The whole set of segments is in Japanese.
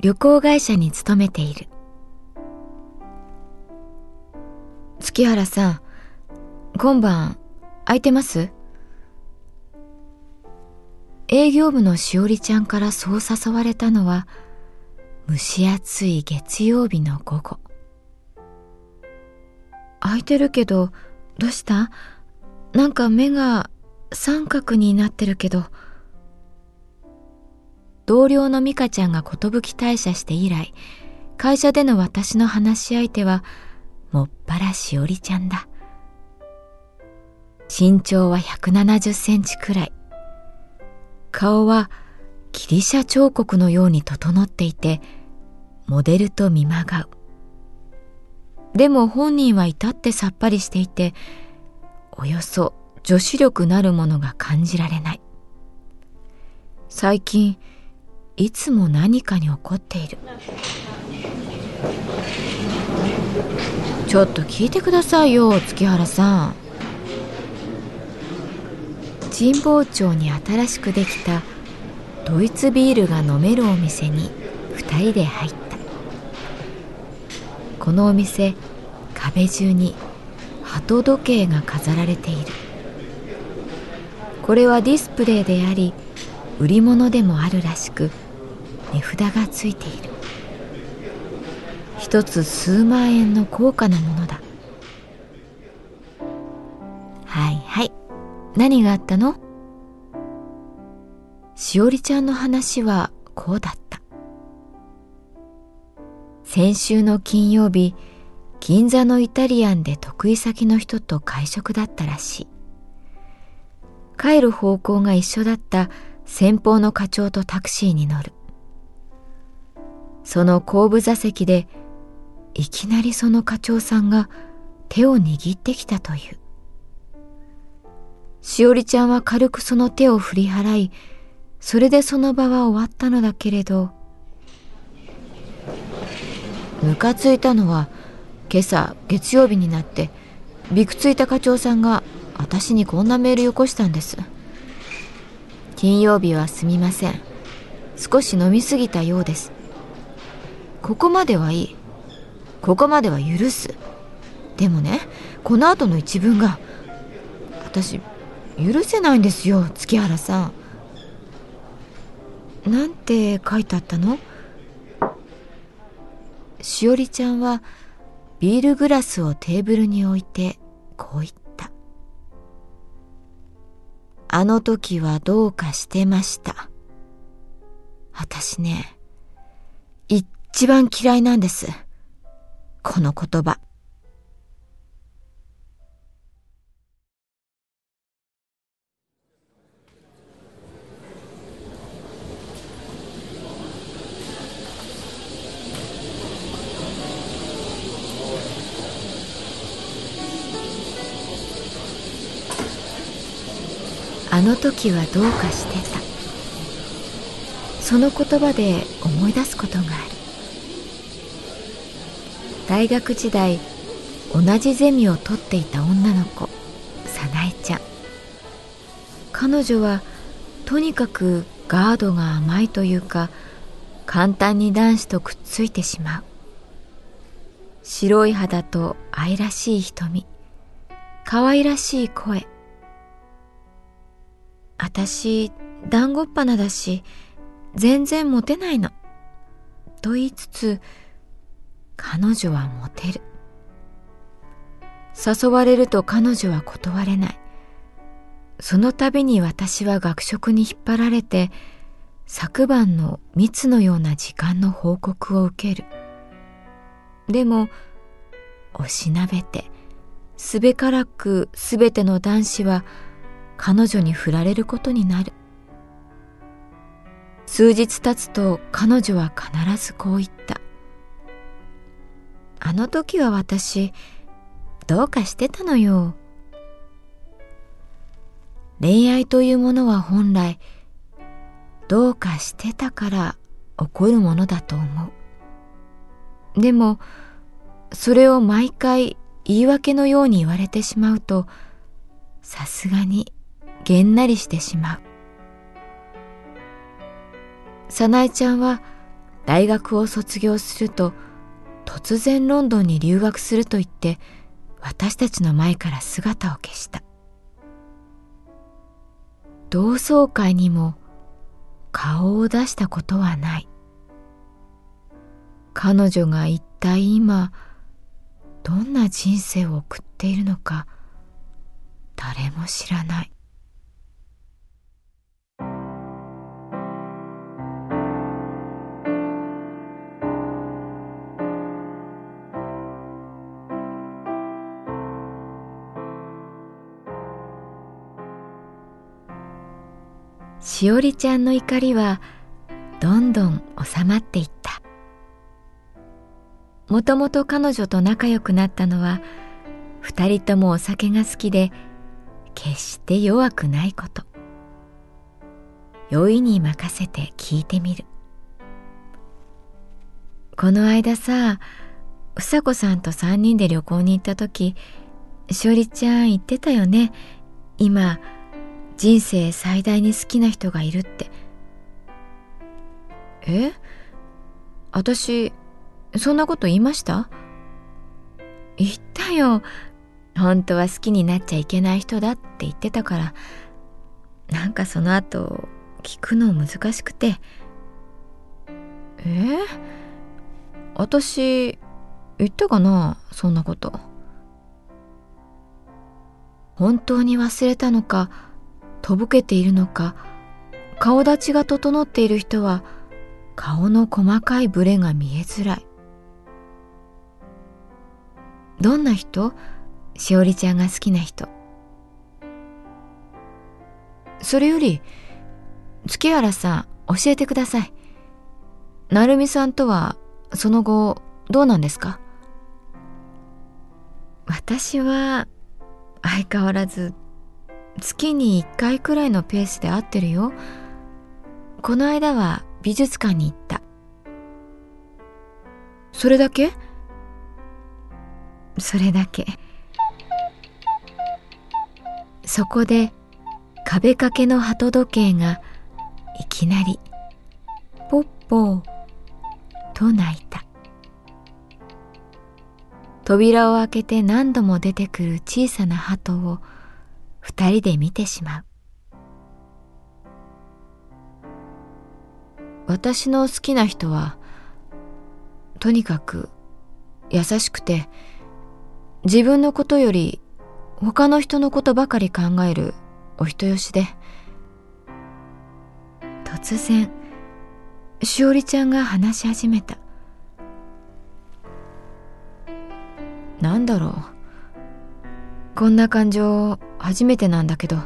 旅行会社に勤めている。月原さん、今晩空いてます？営業部のしおりちゃんからそう誘われたのは蒸し暑い月曜日の午後。空いてるけど、どうした？なんか目が三角になってるけど同僚の美香ちゃんが寿退社して以来会社での私の話し相手はもっぱらしおりちゃんだ。身長は170センチくらい。顔はギリシャ彫刻のように整っていてモデルと見まがう。でも本人は至ってさっぱりしていておよそ女子力なるものが感じられない。最近いつも何かに怒っている。ちょっと聞いてくださいよ月原さん。神保町に新しくできたドイツビールが飲めるお店に2人で入った。このお店壁中に鳩時計が飾られている。これはディスプレイであり売り物でもあるらしく値札がついている。一つ数万円の高価なものだ。はいはい。何があったの？しおりちゃんの話はこうだった。先週の金曜日銀座のイタリアンで得意先の人と会食だったらしい。帰る方向が一緒だった先方の課長とタクシーに乗る。その後部座席でいきなりその課長さんが手を握ってきたという。しおりちゃんは軽くその手を振り払い、それでその場は終わったのだけれど、ムカついたのは今朝月曜日になってびくついた課長さんが私にこんなメールよこしたんです。金曜日はすみません。少し飲みすぎたようです。ここまではいい。ここまでは許す。でもねこの後の一文が私許せないんですよ月原さん。なんて書いてあったの？しおりちゃんはビールグラスをテーブルに置いてこう言った。あの時はどうかしてました。私ね、一番嫌いなんです。この言葉。あの時はどうかしてたその言葉で思い出すことがある大学時代同じゼミを取っていた女の子早苗ちゃん。彼女はとにかくガードが甘いというか簡単に男子とくっついてしまう。白い肌と愛らしい瞳。可愛らしい声。私団子っ鼻だし全然モテないの。と言いつつ彼女はモテる。誘われると彼女は断れない。その度に私は学食に引っ張られて昨晩の蜜のような時間の報告を受ける。でもおしなべてすべからくすべての男子は彼女に振られることになる。数日経つと彼女は必ずこう言った。あの時は私どうかしてたのよ。恋愛というものは本来どうかしてたから起こるものだと思う。でもそれを毎回言い訳のように言われてしまうとさすがにげんなりしてしまう。早苗ちゃんは大学を卒業すると突然ロンドンに留学すると言って私たちの前から姿を消した。同窓会にも顔を出したことはない。彼女が一体今どんな人生を送っているのか誰も知らない。しおりちゃんの怒りはどんどん収まっていった。もともと彼女と仲良くなったのは二人ともお酒が好きで決して弱くないこと。酔いに任せて聞いてみる。この間さふさこさんと三人で旅行に行った時しおりちゃん言ってたよね。今人生最大に好きな人がいるって。え？私そんなこと言いました？言ったよ。本当は好きになっちゃいけない人だって言ってたから。なんかその後聞くの難しくて。え？私言ったかな？そんなこと。本当に忘れたのか？とぼけているのか顔立ちが整っている人は顔の細かいブレが見えづらい。どんな人？しおりちゃんが好きな人。それより月原さん教えてください。成美さんとはその後どうなんですか？私は相変わらず月に1回くらいのペースで会ってるよ。この間は美術館に行った。それだけ？それだけ。そこで壁掛けの鳩時計がいきなりポッポーと鳴いた。扉を開けて何度も出てくる小さな鳩を二人で見てしまう。私の好きな人はとにかく優しくて自分のことより他の人のことばかり考えるお人よしで突然しおりちゃんが話し始めた。なんだろう。こんな感情初めてなんだけど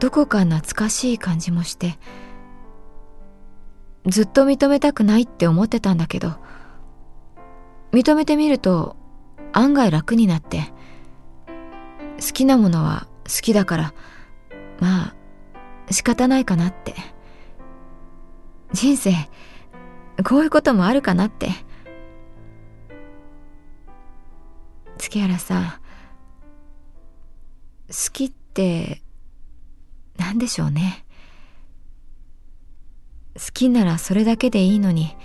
どこか懐かしい感じもしてずっと認めたくないって思ってたんだけど認めてみると案外楽になって好きなものは好きだからまあ仕方ないかなって。人生こういうこともあるかなって。月原さん好きって何でしょうね。好きならそれだけでいいのに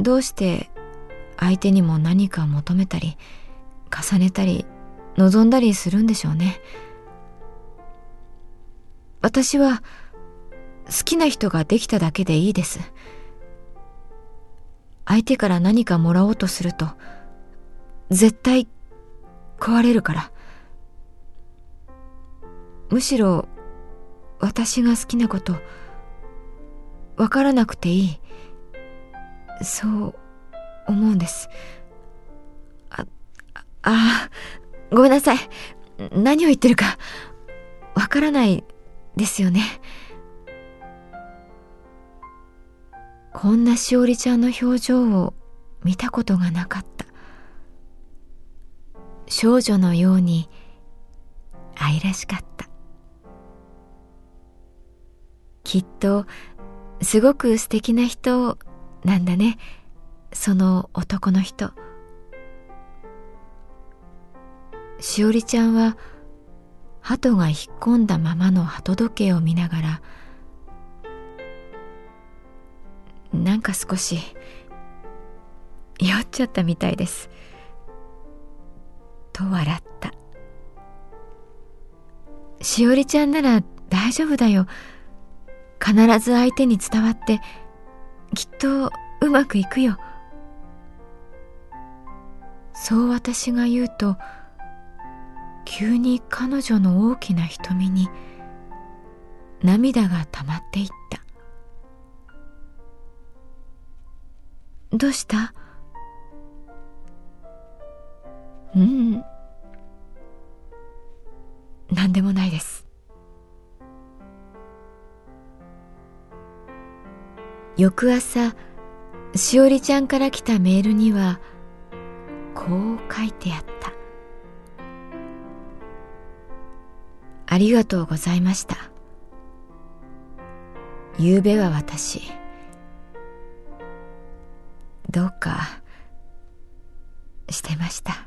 どうして相手にも何か求めたり重ねたり望んだりするんでしょうね。私は好きな人ができただけでいいです。相手から何かもらおうとすると絶対壊れるから。むしろ私が好きなことわからなくていい。そう思うんです。ああごめんなさい。何を言ってるかわからないですよね。こんなしおりちゃんの表情を見たことがなかった。少女のように愛らしかった。きっとすごく素敵な人なんだね。その男の人。しおりちゃんは鳩が引っ込んだままの鳩時計を見ながらなんか少し酔っちゃったみたいです。と笑った。しおりちゃんなら大丈夫だよ。必ず相手に伝わってきっとうまくいくよ。そう私が言うと急に彼女の大きな瞳に涙がたまっていった。どうした？うん。何でもないです。翌朝しおりちゃんから来たメールにはこう書いてあった「ありがとうございました」「ゆうべは私。どうかしてました」